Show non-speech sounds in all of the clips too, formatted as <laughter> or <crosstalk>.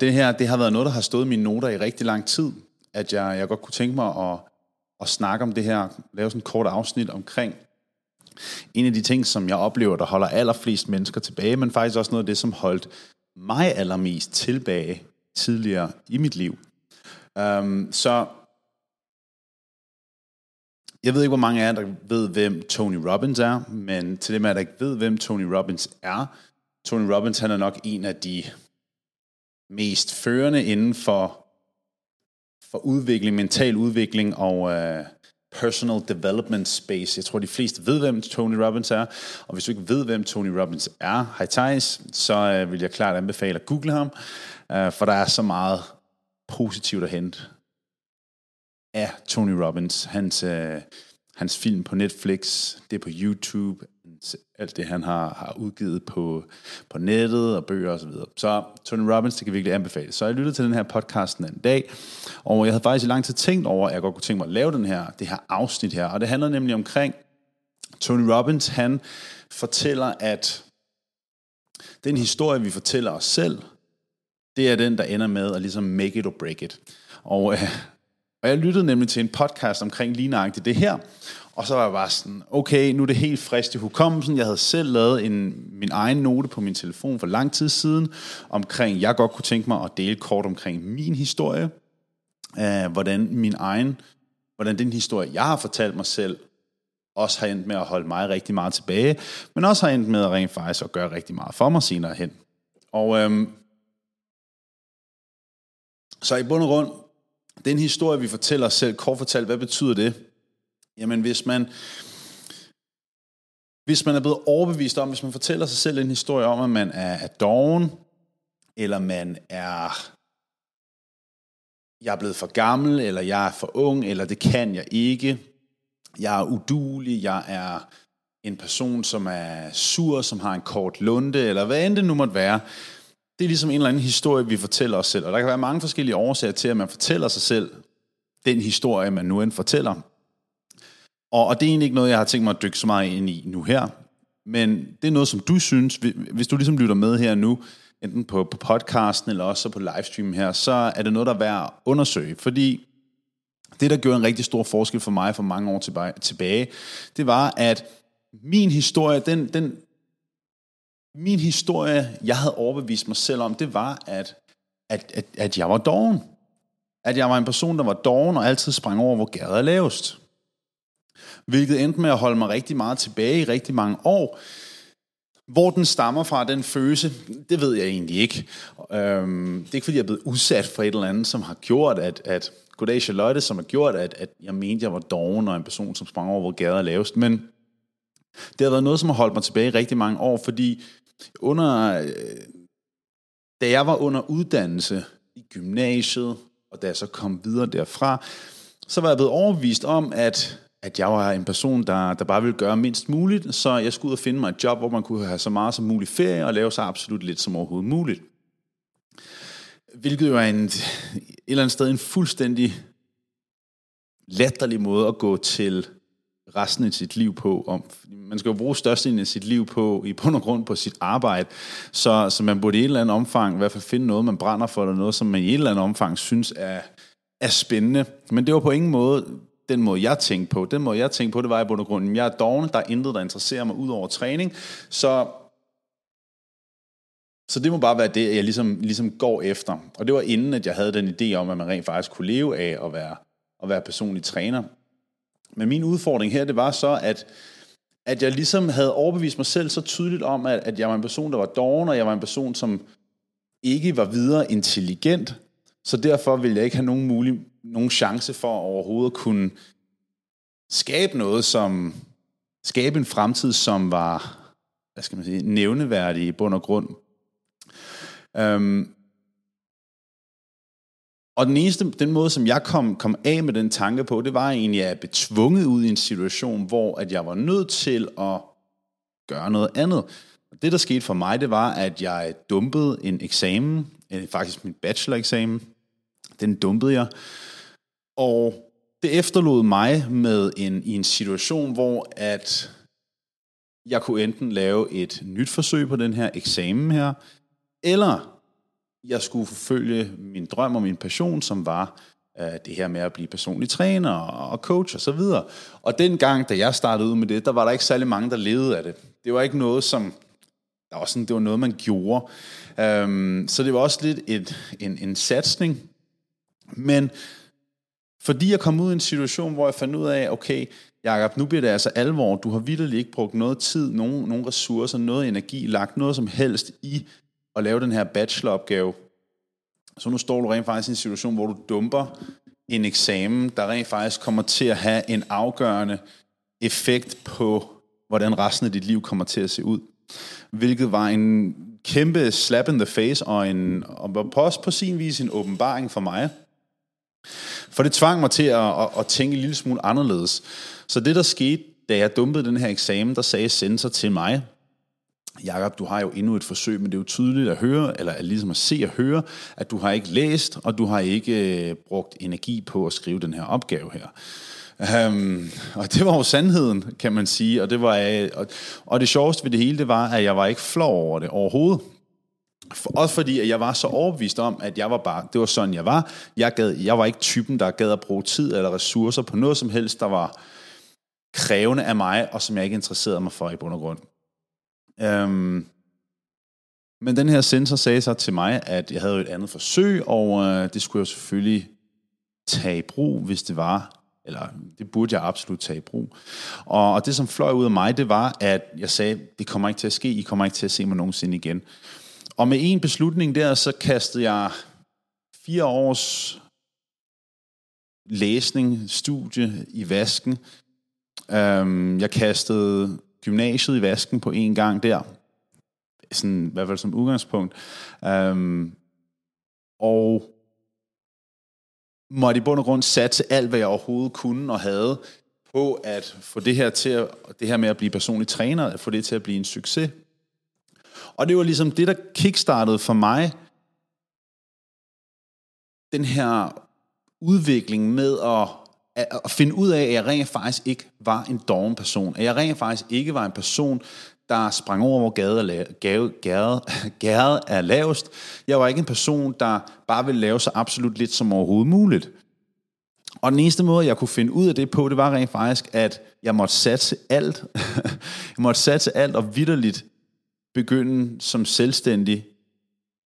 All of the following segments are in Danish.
det her, det har været noget, der har stået i mine noter i rigtig lang tid, at jeg, jeg godt kunne tænke mig at, at snakke om det her, lave sådan et kort afsnit omkring en af de ting, som jeg oplever, der holder allerflest mennesker tilbage, men faktisk også noget af det, som holdt mig allermest tilbage tidligere i mit liv. Um, så jeg ved ikke, hvor mange af jer, der ved, hvem Tony Robbins er, men til dem af jer, der ikke ved, hvem Tony Robbins er, Tony Robbins han er nok en af de mest førende inden for, for udvikling, mental udvikling og øh, personal development space. Jeg tror, de fleste ved, hvem Tony Robbins er. Og hvis du ikke ved, hvem Tony Robbins er, hej Thijs, så øh, vil jeg klart anbefale at google ham, øh, for der er så meget positivt at hente af Tony Robbins. Hans, øh, hans film på Netflix, det er på YouTube, alt det, han har, har udgivet på, på nettet og bøger osv. Så, videre. så Tony Robbins, det kan virkelig anbefale. Så jeg lyttede til den her podcast en dag, og jeg havde faktisk i lang tid tænkt over, at jeg godt kunne tænke mig at lave den her, det her afsnit her. Og det handler nemlig omkring, Tony Robbins, han fortæller, at den historie, vi fortæller os selv, det er den, der ender med at ligesom make it or break it. Og, øh, og jeg lyttede nemlig til en podcast omkring lige nøjagtigt det her, og så var jeg bare sådan, okay, nu er det helt frisk i hukommelsen. Jeg havde selv lavet en, min egen note på min telefon for lang tid siden, omkring, jeg godt kunne tænke mig at dele kort omkring min historie, øh, hvordan min egen, hvordan den historie, jeg har fortalt mig selv, også har endt med at holde mig rigtig meget tilbage, men også har endt med at rent faktisk at gøre rigtig meget for mig senere hen. Og øhm, så i bund og grund, den historie, vi fortæller os selv, kort fortalt, hvad betyder det? Jamen hvis man, hvis man er blevet overbevist om, hvis man fortæller sig selv en historie om, at man er, er doven, eller man er, jeg er blevet for gammel, eller jeg er for ung, eller det kan jeg ikke, jeg er udulig, jeg er en person, som er sur, som har en kort lunde, eller hvad end det nu måtte være. Det er ligesom en eller anden historie, vi fortæller os selv. Og der kan være mange forskellige årsager til, at man fortæller sig selv den historie, man nu end fortæller. Og, og det er egentlig ikke noget, jeg har tænkt mig at dykke så meget ind i nu her. Men det er noget, som du synes, hvis du ligesom lytter med her nu, enten på, på podcasten eller også på livestreamen her, så er det noget, der er værd at undersøge. Fordi det, der gjorde en rigtig stor forskel for mig for mange år tilbage, det var, at min historie, den, den, min historie, jeg havde overbevist mig selv om, det var, at, at, at, at jeg var doven. At jeg var en person, der var doven og altid sprang over, hvor gader er lavest hvilket endte med at holde mig rigtig meget tilbage i rigtig mange år. Hvor den stammer fra, den følelse, det ved jeg egentlig ikke. Øhm, det er ikke, fordi jeg er blevet udsat for et eller andet, som har gjort, at, at goddag Charlotte, som har gjort, at, at jeg mente, jeg var doven og en person, som sprang over, hvor gader er lavest. Men det har været noget, som har holdt mig tilbage i rigtig mange år, fordi under, øh, da jeg var under uddannelse i gymnasiet, og da jeg så kom videre derfra, så var jeg blevet overbevist om, at at jeg var en person, der, der bare ville gøre mindst muligt, så jeg skulle ud og finde mig et job, hvor man kunne have så meget som muligt ferie og lave så absolut lidt som overhovedet muligt. Hvilket jo er en, et eller andet sted en fuldstændig latterlig måde at gå til resten af sit liv på. Om, man skal jo bruge størstedelen af sit liv på, i bund og grund på sit arbejde, så, så man burde i et eller andet omfang i hvert fald finde noget, man brænder for, eller noget, som man i et eller andet omfang synes er, er spændende. Men det var på ingen måde den måde, jeg tænkte på. Den måde, jeg tænkte på, det var i bund og grund, jeg er doven, der er intet, der interesserer mig ud over træning. Så, så det må bare være det, jeg ligesom, ligesom går efter. Og det var inden, at jeg havde den idé om, at man rent faktisk kunne leve af at være, at være personlig træner. Men min udfordring her, det var så, at, at jeg ligesom havde overbevist mig selv så tydeligt om, at, at jeg var en person, der var doven, og jeg var en person, som ikke var videre intelligent. Så derfor vil jeg ikke have nogen mulig nogen chance for overhovedet at kunne skabe noget, som skabe en fremtid, som var, hvad skal man sige, nævneværdig i bund og grund. Øhm, og den eneste, den måde, som jeg kom, kom af med den tanke på, det var egentlig, at jeg blev tvunget ud i en situation, hvor at jeg var nødt til at gøre noget andet. Det, der skete for mig, det var, at jeg dumpede en eksamen, faktisk min bachelor-eksamen. Den dumpede jeg. Og det efterlod mig med en, i en situation, hvor at jeg kunne enten lave et nyt forsøg på den her eksamen her, eller jeg skulle forfølge min drøm og min passion, som var øh, det her med at blive personlig træner og coach og så videre. Og dengang, da jeg startede ud med det, der var der ikke særlig mange, der levede af det. Det var ikke noget, som... Der var sådan, det var noget, man gjorde. Øhm, så det var også lidt et, en, en satsning. Men fordi jeg kom ud i en situation, hvor jeg fandt ud af, okay, Jakob, nu bliver det altså alvor. Du har vidderligt ikke brugt noget tid, nogen, nogen ressourcer, noget energi, lagt noget som helst i at lave den her bacheloropgave. Så nu står du rent faktisk i en situation, hvor du dumper en eksamen, der rent faktisk kommer til at have en afgørende effekt på, hvordan resten af dit liv kommer til at se ud. Hvilket var en kæmpe slap in the face, og, en, og på, også på sin vis en åbenbaring for mig. For det tvang mig til at, at, at tænke en lille smule anderledes. Så det, der skete, da jeg dumpede den her eksamen, der sagde sensor til mig, Jakob, du har jo endnu et forsøg, men det er jo tydeligt at høre, eller ligesom at se og høre, at du har ikke læst, og du har ikke øh, brugt energi på at skrive den her opgave her. Um, og det var jo sandheden, kan man sige, og det var øh, og, og det sjoveste ved det hele, det var, at jeg var ikke flov over det overhovedet. For, også fordi, at jeg var så overbevist om, at jeg var bare, det var sådan, jeg var. Jeg, gad, jeg var ikke typen, der gad at bruge tid eller ressourcer på noget som helst, der var krævende af mig, og som jeg ikke interesserede mig for i bund og grund. Øhm, men den her sensor sagde så til mig, at jeg havde et andet forsøg, og øh, det skulle jeg selvfølgelig tage i brug, hvis det var, eller det burde jeg absolut tage i brug. Og, og det, som fløj ud af mig, det var, at jeg sagde, det kommer ikke til at ske, I kommer ikke til at se mig nogensinde igen. Og med en beslutning der, så kastede jeg fire års læsning, studie i vasken. Um, jeg kastede gymnasiet i vasken på en gang der. Sådan, i hvert fald som udgangspunkt. Um, og måtte i bund og grund satse alt, hvad jeg overhovedet kunne og havde på at få det her til at, det her med at blive personlig træner, at få det til at blive en succes. Og det var ligesom det, der kickstartede for mig, den her udvikling med at, at finde ud af, at jeg rent faktisk ikke var en doven person. At jeg rent faktisk ikke var en person, der sprang over, hvor gade er, gade, gade, <laughs> gade er lavest. Jeg var ikke en person, der bare ville lave så absolut lidt som overhovedet muligt. Og den eneste måde, jeg kunne finde ud af det på, det var rent faktisk, at jeg måtte satse alt. <laughs> jeg måtte satse alt og vidderligt begynde som selvstændig,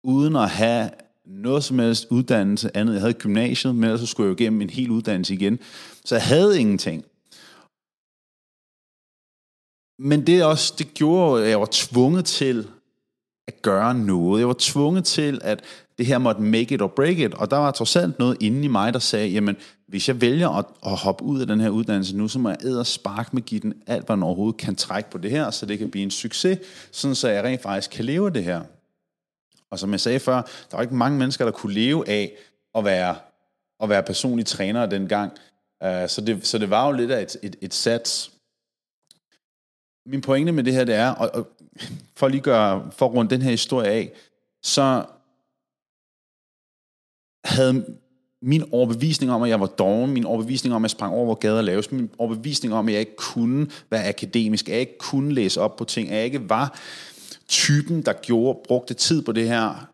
uden at have noget som helst uddannelse andet. Jeg havde gymnasiet, men så skulle jeg jo igennem en hel uddannelse igen. Så jeg havde ingenting. Men det også, det gjorde, at jeg var tvunget til at gøre noget. Jeg var tvunget til, at det her måtte make it or break it. Og der var trods alt noget inde i mig, der sagde, jamen, hvis jeg vælger at, at hoppe ud af den her uddannelse nu, så må jeg æde spark med give den alt, hvad den overhovedet kan trække på det her, så det kan blive en succes, sådan så jeg rent faktisk kan leve det her. Og som jeg sagde før, der var ikke mange mennesker, der kunne leve af at være, at være personlig træner dengang. Øh, så, det, så det var jo lidt af et, et, et sats. Min pointe med det her, det er, og, og for lige gøre, for at runde den her historie af, så havde min overbevisning om, at jeg var doven, min overbevisning om, at jeg sprang over, hvor gader laves, min overbevisning om, at jeg ikke kunne være akademisk, at jeg ikke kunne læse op på ting, at jeg ikke var typen, der gjorde, brugte tid på det her,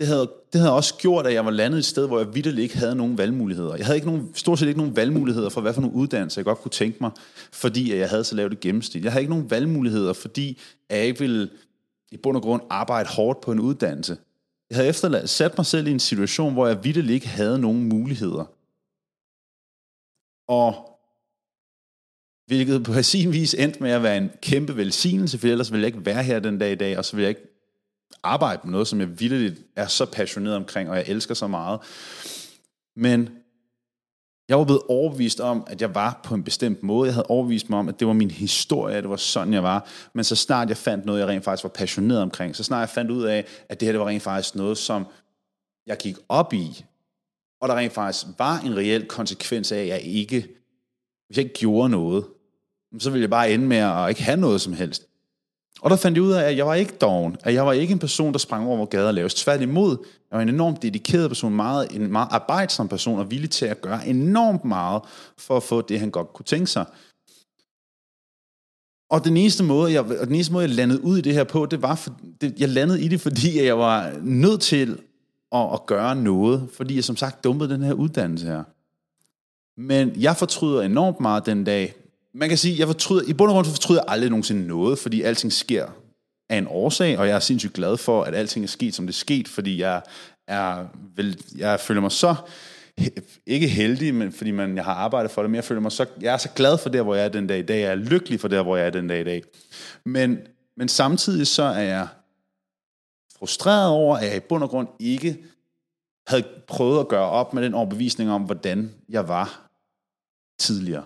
det havde, det havde også gjort, at jeg var landet et sted, hvor jeg vidderligt ikke havde nogen valgmuligheder. Jeg havde ikke nogen, stort set ikke nogen valgmuligheder for, hvad for nogle uddannelser jeg godt kunne tænke mig, fordi jeg havde så lavt et gennemsnit. Jeg havde ikke nogen valgmuligheder, fordi jeg ikke ville i bund og grund arbejde hårdt på en uddannelse. Jeg havde efterladt, sat mig selv i en situation, hvor jeg vidderligt ikke havde nogen muligheder. Og hvilket på sin vis endte med at være en kæmpe velsignelse, for ellers ville jeg ikke være her den dag i dag, og så ville jeg ikke arbejde med noget, som jeg vidderligt er så passioneret omkring, og jeg elsker så meget. Men jeg var blevet overbevist om, at jeg var på en bestemt måde. Jeg havde overbevist mig om, at det var min historie, at det var sådan, jeg var. Men så snart jeg fandt noget, jeg rent faktisk var passioneret omkring, så snart jeg fandt ud af, at det her det var rent faktisk noget, som jeg gik op i, og der rent faktisk var en reel konsekvens af, at jeg ikke, hvis jeg ikke gjorde noget, så ville jeg bare ende med at ikke have noget som helst. Og der fandt jeg ud af, at jeg var ikke doven, at jeg var ikke en person, der sprang over, hvor gader laves. Tværtimod, jeg var en enormt dedikeret person, meget, en meget arbejdsom person, og villig til at gøre enormt meget for at få det, han godt kunne tænke sig. Og den eneste måde, jeg, og den eneste måde, jeg landede ud i det her på, det var, for, det, jeg landede i det, fordi jeg var nødt til at, at gøre noget, fordi jeg som sagt dumpede den her uddannelse her. Men jeg fortryder enormt meget den dag. Man kan sige, jeg fortryder, i bund og grund fortryder jeg aldrig nogensinde noget, fordi alting sker af en årsag, og jeg er sindssygt glad for, at alting er sket, som det er sket, fordi jeg, er, vel, jeg føler mig så ikke heldig, men fordi man, jeg har arbejdet for det, men jeg føler mig så, jeg er så glad for der, hvor jeg er den dag i dag. Jeg er lykkelig for der, hvor jeg er den dag i dag. Men, men samtidig så er jeg frustreret over, at jeg i bund og grund ikke havde prøvet at gøre op med den overbevisning om, hvordan jeg var tidligere.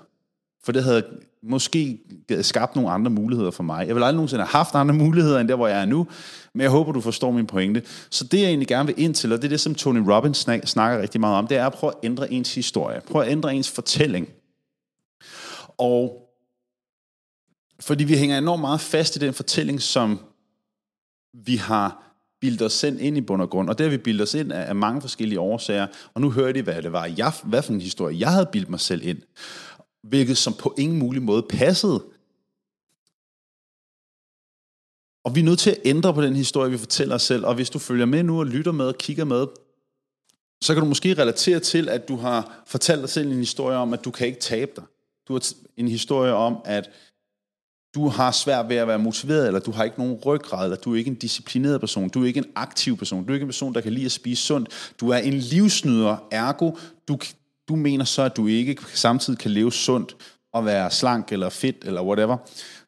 For det havde måske skabt nogle andre muligheder for mig. Jeg vil aldrig nogensinde have haft andre muligheder, end der, hvor jeg er nu, men jeg håber, du forstår min pointe. Så det, jeg egentlig gerne vil ind til, og det er det, som Tony Robbins snakker rigtig meget om, det er at prøve at ændre ens historie. Prøve at ændre ens fortælling. Og fordi vi hænger enormt meget fast i den fortælling, som vi har bildt os selv ind i bund og grund, og det har vi bildt os ind af, af mange forskellige årsager, og nu hører de, hvad det var, jeg, hvad for en historie jeg havde bildt mig selv ind hvilket som på ingen mulig måde passede. Og vi er nødt til at ændre på den historie, vi fortæller os selv, og hvis du følger med nu og lytter med og kigger med, så kan du måske relatere til, at du har fortalt dig selv en historie om, at du kan ikke tabe dig. Du har en historie om, at du har svært ved at være motiveret, eller du har ikke nogen ryggrad, eller du er ikke en disciplineret person, du er ikke en aktiv person, du er ikke en person, der kan lide at spise sundt, du er en livsnyder, ergo, du, du mener så, at du ikke samtidig kan leve sundt og være slank eller fedt eller whatever.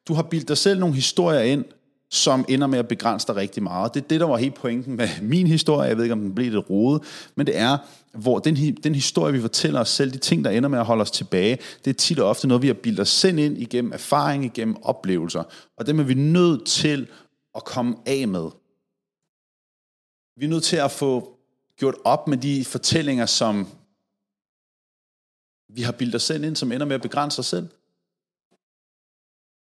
Du har bildt dig selv nogle historier ind, som ender med at begrænse dig rigtig meget. Det er det, der var helt pointen med <laughs> min historie. Jeg ved ikke, om den blev lidt rodet, men det er, hvor den, den historie, vi fortæller os selv, de ting, der ender med at holde os tilbage, det er tit og ofte noget, vi har bildt os selv ind igennem erfaring, igennem oplevelser. Og dem er vi nødt til at komme af med. Vi er nødt til at få gjort op med de fortællinger, som vi har bildt os selv ind, som ender med at begrænse os selv.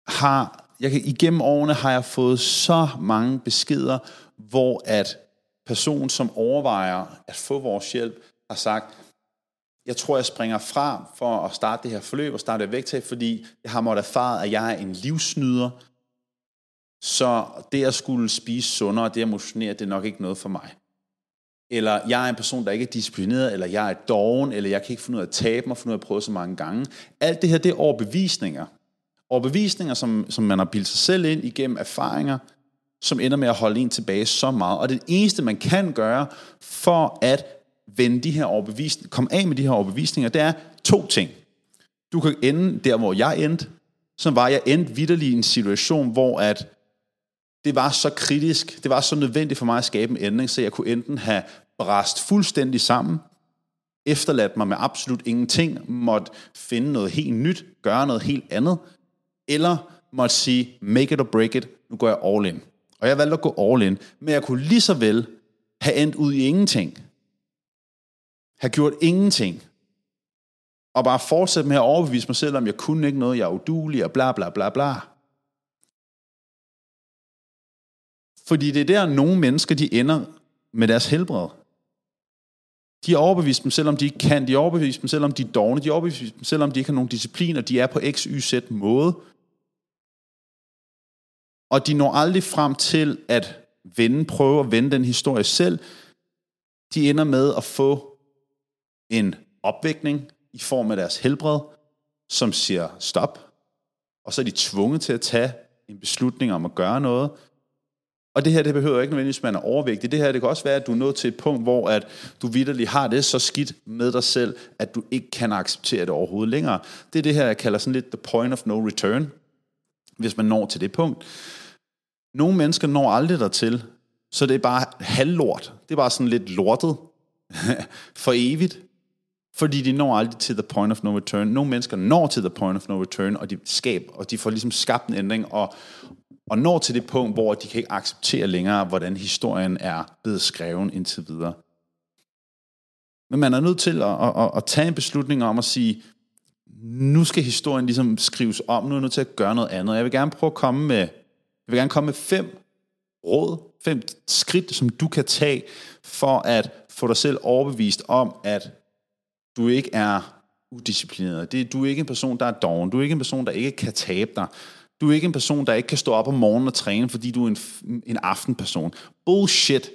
Har, jeg kan, igennem årene har jeg fået så mange beskeder, hvor at personen, som overvejer at få vores hjælp, har sagt, jeg tror, jeg springer fra for at starte det her forløb og starte et vægttab, fordi jeg har måttet erfare, at jeg er en livsnyder, så det at skulle spise sundere, det at motionere, det er nok ikke noget for mig eller jeg er en person, der ikke er disciplineret, eller jeg er doven, eller jeg kan ikke finde ud af at tabe mig, finde ud af at prøve så mange gange. Alt det her, det er overbevisninger. Overbevisninger, som, som man har bildt sig selv ind igennem erfaringer, som ender med at holde en tilbage så meget. Og det eneste, man kan gøre for at vende de her overbevisninger, komme af med de her overbevisninger, det er to ting. Du kan ende der, hvor jeg endte, som var, jeg endte vidderlig i en situation, hvor at det var så kritisk, det var så nødvendigt for mig at skabe en ændring, så jeg kunne enten have brast fuldstændig sammen, efterladt mig med absolut ingenting, måtte finde noget helt nyt, gøre noget helt andet, eller måtte sige, make it or break it, nu går jeg all in. Og jeg valgte at gå all in, men jeg kunne lige så vel have endt ud i ingenting. Have gjort ingenting. Og bare fortsætte med at overbevise mig selv, om jeg kunne ikke noget, jeg er udulig, og bla bla bla bla. Fordi det er der, nogle mennesker de ender med deres helbred. De er overbevist dem, selvom de ikke kan. De er overbevist dem, selvom de er dogne. De er overbevist dem, selvom de ikke har nogen disciplin, og de er på x, y, z måde. Og de når aldrig frem til at vende, prøve at vende den historie selv. De ender med at få en opvækning i form af deres helbred, som siger stop. Og så er de tvunget til at tage en beslutning om at gøre noget, og det her, det behøver ikke nødvendigvis, at man er overvægtig. Det her, det kan også være, at du er nået til et punkt, hvor at du vidderligt har det så skidt med dig selv, at du ikke kan acceptere det overhovedet længere. Det er det her, jeg kalder sådan lidt the point of no return, hvis man når til det punkt. Nogle mennesker når aldrig dertil, så det er bare halvlort. Det er bare sådan lidt lortet <laughs> for evigt. Fordi de når aldrig til the point of no return. Nogle mennesker når til the point of no return, og de skaber, og de får ligesom skabt en ændring, og, og når til det punkt, hvor de kan ikke acceptere længere, hvordan historien er blevet skrevet indtil videre. Men man er nødt til at, at, at, at tage en beslutning om at sige, nu skal historien ligesom skrives om, nu er jeg nødt til at gøre noget andet. Jeg vil gerne prøve at komme med, jeg vil gerne komme med fem råd, fem skridt, som du kan tage for at få dig selv overbevist om, at du ikke er udisciplineret. Det, du er ikke en person, der er doven. Du er ikke en person, der ikke kan tabe dig. Du er ikke en person, der ikke kan stå op om morgenen og træne, fordi du er en, en aftenperson. Bullshit.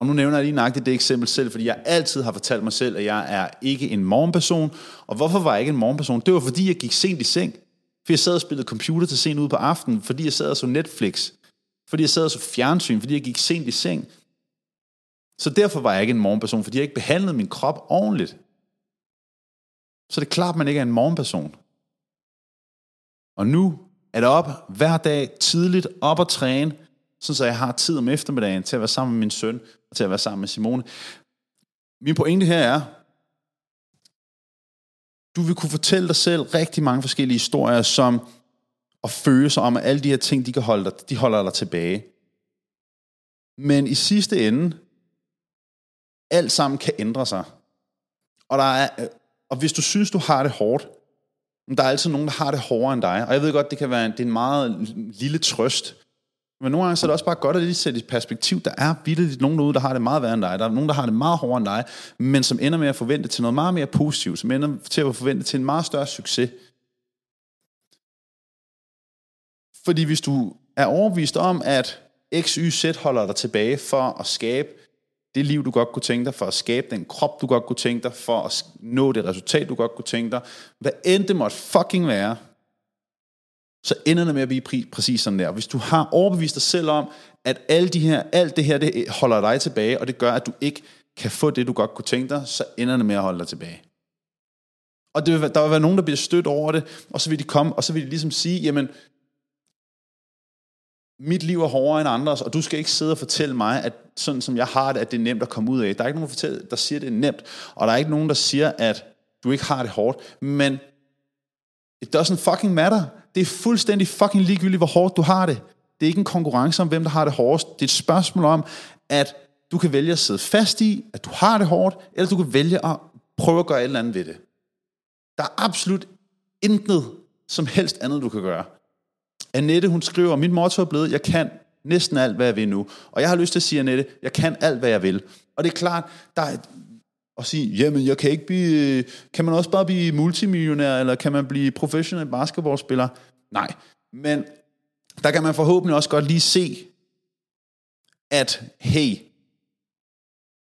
Og nu nævner jeg lige nøjagtigt det eksempel selv, fordi jeg altid har fortalt mig selv, at jeg er ikke en morgenperson. Og hvorfor var jeg ikke en morgenperson? Det var fordi, jeg gik sent i seng. Fordi jeg sad og spillede computer til sent ude på aftenen, fordi jeg sad og så Netflix, fordi jeg sad og så fjernsyn, fordi jeg gik sent i seng. Så derfor var jeg ikke en morgenperson, fordi jeg ikke behandlede min krop ordentligt. Så det er klart, at man ikke er en morgenperson. Og nu er det op hver dag tidligt, op og træne, så jeg har tid om eftermiddagen til at være sammen med min søn, og til at være sammen med Simone. Min pointe her er, du vil kunne fortælle dig selv rigtig mange forskellige historier, som og følelser om, at alle de her ting, de, kan holde dig, de holder dig tilbage. Men i sidste ende, alt sammen kan ændre sig. Og, der er, og hvis du synes, du har det hårdt, der er altid nogen, der har det hårdere end dig. Og jeg ved godt, det kan være det er en meget lille trøst. Men nogle gange så er det også bare godt at lige sætte i perspektiv. Der er vildt nogen derude, der har det meget værre end dig. Der er nogen, der har det meget hårdere end dig, men som ender med at forvente til noget meget mere positivt. Som ender til at forvente til en meget større succes. Fordi hvis du er overbevist om, at X, Y, Z holder dig tilbage for at skabe det liv, du godt kunne tænke dig, for at skabe den krop, du godt kunne tænke dig, for at nå det resultat, du godt kunne tænke dig, hvad end det måtte fucking være, så ender det med at blive præcis sådan der. Hvis du har overbevist dig selv om, at alle de her, alt det her det holder dig tilbage, og det gør, at du ikke kan få det, du godt kunne tænke dig, så ender det med at holde dig tilbage. Og det vil, der vil være nogen, der bliver stødt over det, og så vil de komme, og så vil de ligesom sige, jamen, mit liv er hårdere end andres, og du skal ikke sidde og fortælle mig, at sådan som jeg har det, at det er nemt at komme ud af. Der er ikke nogen, der, der siger, at det er nemt, og der er ikke nogen, der siger, at du ikke har det hårdt, men it doesn't fucking matter. Det er fuldstændig fucking ligegyldigt, hvor hårdt du har det. Det er ikke en konkurrence om, hvem der har det hårdest. Det er et spørgsmål om, at du kan vælge at sidde fast i, at du har det hårdt, eller du kan vælge at prøve at gøre et eller andet ved det. Der er absolut intet som helst andet, du kan gøre. Annette, hun skriver, mit motto er blevet, jeg kan næsten alt, hvad jeg vil nu. Og jeg har lyst til at sige, Annette, jeg kan alt, hvad jeg vil. Og det er klart, der er, at sige, jamen jeg kan ikke blive, kan man også bare blive multimillionær, eller kan man blive professionel basketballspiller? Nej, men der kan man forhåbentlig også godt lige se, at hey,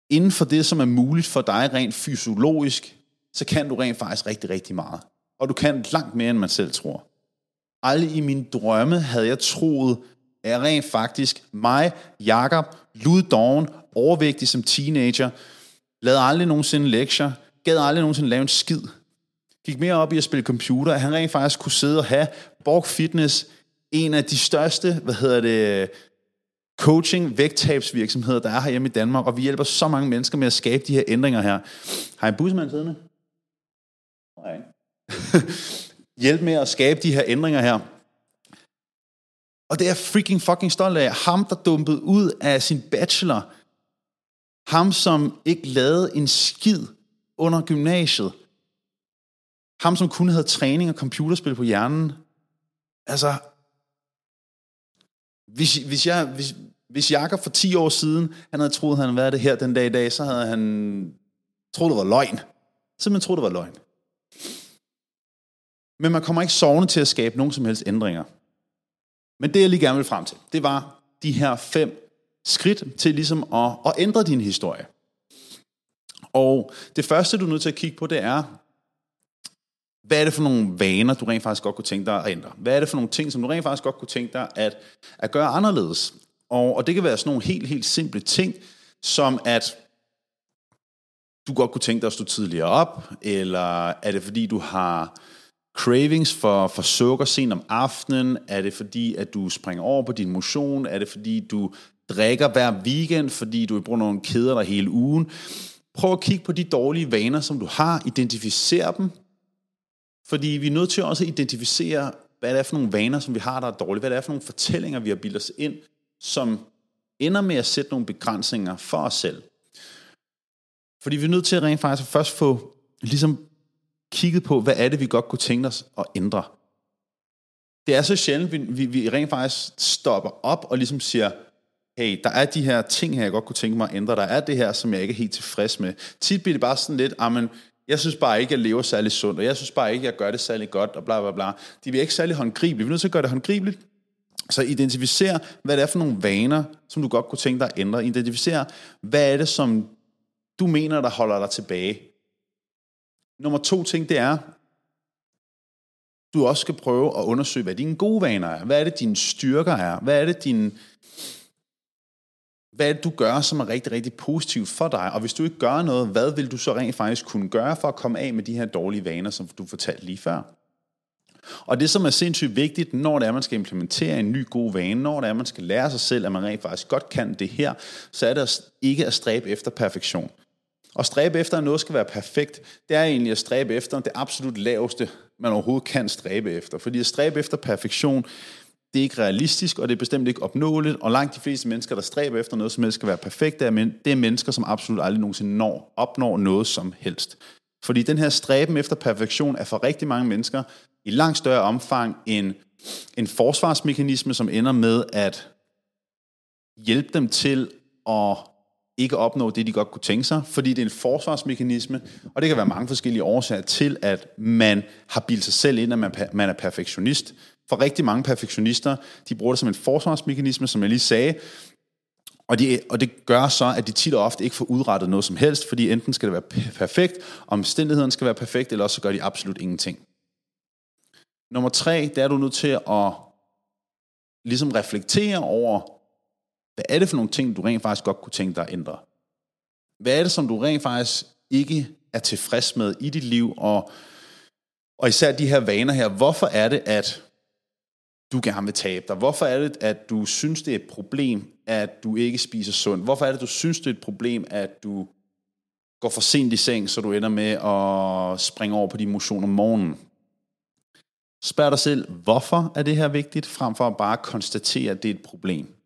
inden for det, som er muligt for dig rent fysiologisk, så kan du rent faktisk rigtig, rigtig meget. Og du kan langt mere, end man selv tror. Aldrig i min drømme havde jeg troet, at jeg rent faktisk, mig, Jakob, Luddorn, overvægtig som teenager, lavede aldrig nogensinde lektier, gad aldrig nogensinde lave en skid. Gik mere op i at spille computer, at han rent faktisk kunne sidde og have Borg Fitness, en af de største, hvad hedder det, coaching, vægttabsvirksomheder, der er her hjemme i Danmark, og vi hjælper så mange mennesker med at skabe de her ændringer her. Har en busmand siddende? Nej. <laughs> Hjælp med at skabe de her ændringer her. Og det er freaking fucking stolt af. Ham, der dumpede ud af sin bachelor, ham, som ikke lavede en skid under gymnasiet. Ham, som kun havde træning og computerspil på hjernen. Altså, hvis, hvis, jeg, hvis, hvis Jakob for 10 år siden, han havde troet, han havde været det her den dag i dag, så havde han troet, det var løgn. Simpelthen troet, det var løgn. Men man kommer ikke sovende til at skabe nogen som helst ændringer. Men det, jeg lige gerne vil frem til, det var de her fem skridt til ligesom at, at ændre din historie. Og det første, du er nødt til at kigge på, det er, hvad er det for nogle vaner, du rent faktisk godt kunne tænke dig at ændre? Hvad er det for nogle ting, som du rent faktisk godt kunne tænke dig at, at gøre anderledes? Og, og det kan være sådan nogle helt, helt simple ting, som at du godt kunne tænke dig at stå tidligere op, eller er det fordi, du har cravings for, for sukker sent om aftenen? Er det fordi, at du springer over på din motion? Er det fordi, du drikker hver weekend, fordi du bruger nogle keder dig hele ugen. Prøv at kigge på de dårlige vaner, som du har. Identificer dem. Fordi vi er nødt til også at identificere, hvad det er for nogle vaner, som vi har, der er dårlige. Hvad det er for nogle fortællinger, vi har bildet os ind, som ender med at sætte nogle begrænsninger for os selv. Fordi vi er nødt til at rent faktisk først få ligesom kigget på, hvad er det, vi godt kunne tænke os at ændre. Det er så sjældent, vi, vi, vi rent faktisk stopper op og ligesom siger, hey, der er de her ting her, jeg godt kunne tænke mig at ændre. Der er det her, som jeg ikke er helt tilfreds med. Tit bliver det bare sådan lidt, men jeg synes bare ikke, jeg lever særlig sundt, og jeg synes bare ikke, jeg gør det særlig godt, og bla bla bla. De bliver ikke særlig håndgribelige. Vi er nødt til at gøre det håndgribeligt. Så identificer, hvad det er for nogle vaner, som du godt kunne tænke dig at ændre. Identificer, hvad er det, som du mener, der holder dig tilbage. Nummer to ting, det er, du også skal prøve at undersøge, hvad dine gode vaner er. Hvad er det, dine styrker er? Hvad er det, din, hvad er det, du gør, som er rigtig, rigtig positivt for dig? Og hvis du ikke gør noget, hvad vil du så rent faktisk kunne gøre for at komme af med de her dårlige vaner, som du fortalte lige før? Og det, som er sindssygt vigtigt, når det er, man skal implementere en ny god vane, når det er, man skal lære sig selv, at man rent faktisk godt kan det her, så er det ikke at stræbe efter perfektion. At stræbe efter, at noget skal være perfekt, det er egentlig at stræbe efter det absolut laveste, man overhovedet kan stræbe efter. Fordi at stræbe efter perfektion, det er ikke realistisk, og det er bestemt ikke opnåeligt, og langt de fleste mennesker, der stræber efter noget som helst skal være perfekt, det er mennesker, som absolut aldrig nogensinde når, opnår noget som helst. Fordi den her stræben efter perfektion er for rigtig mange mennesker i langt større omfang en, en forsvarsmekanisme, som ender med at hjælpe dem til at ikke opnå det, de godt kunne tænke sig, fordi det er en forsvarsmekanisme, og det kan være mange forskellige årsager til, at man har bildt sig selv ind, at man, man er perfektionist. For rigtig mange perfektionister, de bruger det som en forsvarsmekanisme, som jeg lige sagde, og, de, og det gør så, at de tit og ofte ikke får udrettet noget som helst, fordi enten skal det være perfekt, omstændigheden skal være perfekt, eller også så gør de absolut ingenting. Nummer tre, det er du nødt til at ligesom reflektere over, hvad er det for nogle ting, du rent faktisk godt kunne tænke dig at ændre? Hvad er det, som du rent faktisk ikke er tilfreds med i dit liv, og, og især de her vaner her, hvorfor er det, at du gerne vil tabe dig? Hvorfor er det, at du synes, det er et problem, at du ikke spiser sundt? Hvorfor er det, du synes, det er et problem, at du går for sent i seng, så du ender med at springe over på din motion om morgenen? Spørg dig selv, hvorfor er det her vigtigt, frem for at bare konstatere, at det er et problem.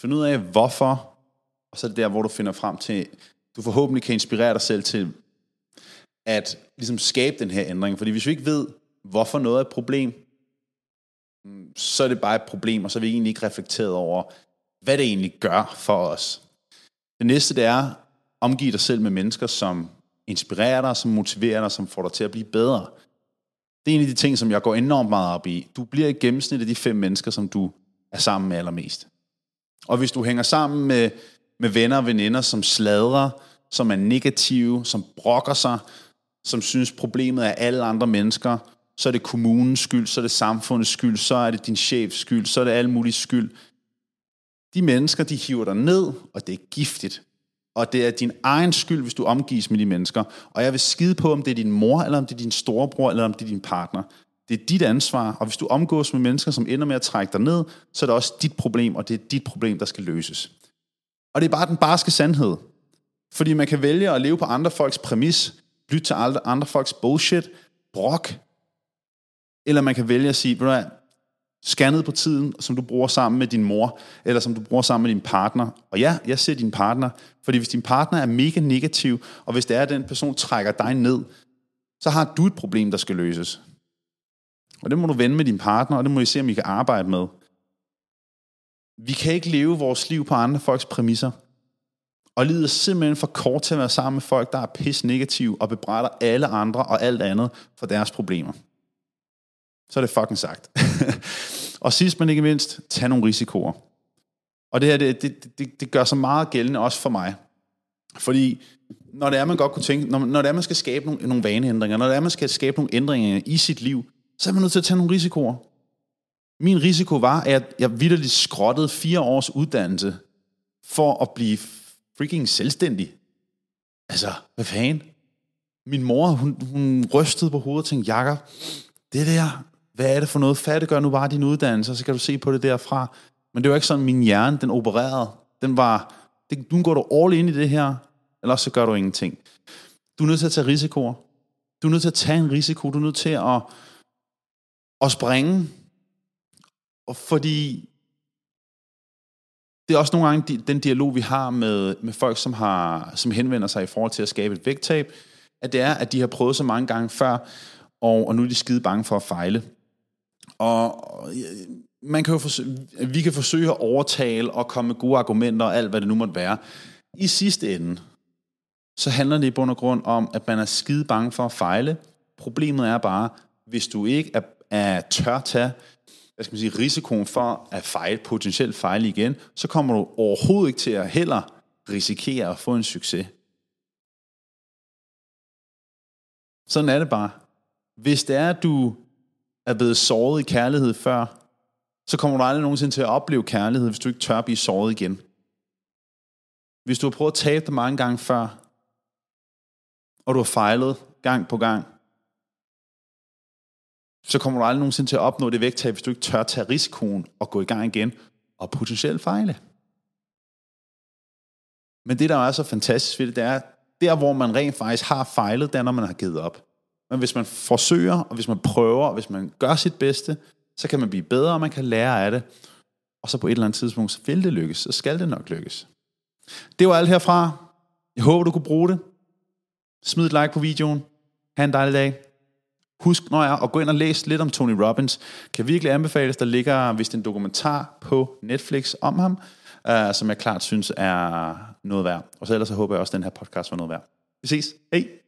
Find ud af, hvorfor, og så er det der, hvor du finder frem til, du forhåbentlig kan inspirere dig selv til at ligesom skabe den her ændring. Fordi hvis vi ikke ved, hvorfor noget er et problem, mm, så er det bare et problem, og så er vi egentlig ikke reflekteret over, hvad det egentlig gør for os. Det næste, det er, omgive dig selv med mennesker, som inspirerer dig, som motiverer dig, som får dig til at blive bedre. Det er en af de ting, som jeg går enormt meget op i. Du bliver i gennemsnit af de fem mennesker, som du er sammen med allermest. Og hvis du hænger sammen med, med venner og veninder, som sladrer, som er negative, som brokker sig, som synes problemet er alle andre mennesker, så er det kommunens skyld, så er det samfundets skyld, så er det din chefs skyld, så er det alle mulige skyld. De mennesker, de hiver dig ned, og det er giftigt. Og det er din egen skyld, hvis du omgives med de mennesker. Og jeg vil skide på, om det er din mor, eller om det er din storebror, eller om det er din partner. Det er dit ansvar, og hvis du omgås med mennesker, som ender med at trække dig ned, så er det også dit problem, og det er dit problem, der skal løses. Og det er bare den barske sandhed. Fordi man kan vælge at leve på andre folks præmis, lytte til andre folks bullshit, brok, eller man kan vælge at sige, ved du på tiden, som du bruger sammen med din mor, eller som du bruger sammen med din partner. Og ja, jeg ser din partner, fordi hvis din partner er mega negativ, og hvis det er, at den person trækker dig ned, så har du et problem, der skal løses. Og det må du vende med din partner, og det må I se, om I kan arbejde med. Vi kan ikke leve vores liv på andre folks præmisser. Og livet er simpelthen for kort til at være sammen med folk, der er pis negative og bebrejder alle andre og alt andet for deres problemer. Så er det fucking sagt. <laughs> og sidst men ikke mindst, tag nogle risikoer. Og det her, det, det, det, det gør så meget gældende også for mig. Fordi når det er, man godt kunne tænke, når, når det er, man skal skabe nogle, nogle vaneændringer, når det er, man skal skabe nogle ændringer i sit liv, så er man nødt til at tage nogle risikoer. Min risiko var, at jeg vidderligt skrottede fire års uddannelse for at blive freaking selvstændig. Altså, hvad fanden? Min mor, hun, hun rystede på hovedet og tænkte, Jakob, det der, hvad er det for noget? Færdiggør nu bare din uddannelse, så kan du se på det derfra. Men det var ikke sådan, min hjerne, den opererede. Den var, det, nu går du all ind i det her, eller så gør du ingenting. Du er nødt til at tage risikoer. Du er nødt til at tage en risiko. Du er nødt til at, at springe. Og fordi det er også nogle gange den dialog, vi har med, med folk, som, har, som henvender sig i forhold til at skabe et vægttab, at det er, at de har prøvet så mange gange før, og, og nu er de skide bange for at fejle. Og man kan jo forsøge, vi kan forsøge at overtale og komme med gode argumenter og alt, hvad det nu måtte være. I sidste ende, så handler det i bund og grund om, at man er skide bange for at fejle. Problemet er bare, hvis du ikke er, er tør tage hvad skal man sige, risikoen for at fejle, potentielt fejle igen, så kommer du overhovedet ikke til at heller risikere at få en succes. Sådan er det bare. Hvis det er, at du er blevet såret i kærlighed før, så kommer du aldrig nogensinde til at opleve kærlighed, hvis du ikke tør blive såret igen. Hvis du har prøvet at tabe dig mange gange før, og du har fejlet gang på gang, så kommer du aldrig nogensinde til at opnå det vægttab, hvis du ikke tør tage risikoen og gå i gang igen og potentielt fejle. Men det, der er så fantastisk ved det, det er, der hvor man rent faktisk har fejlet, det er, når man har givet op. Men hvis man forsøger, og hvis man prøver, og hvis man gør sit bedste, så kan man blive bedre, og man kan lære af det. Og så på et eller andet tidspunkt, så vil det lykkes, så skal det nok lykkes. Det var alt herfra. Jeg håber, du kunne bruge det. Smid et like på videoen. Ha' en dejlig dag. Husk, når jeg at gå ind og læse lidt om Tony Robbins, kan virkelig anbefales, der ligger vist en dokumentar på Netflix om ham, øh, som jeg klart synes er noget værd. Og så ellers så håber jeg også, at den her podcast var noget værd. Vi ses. Hej!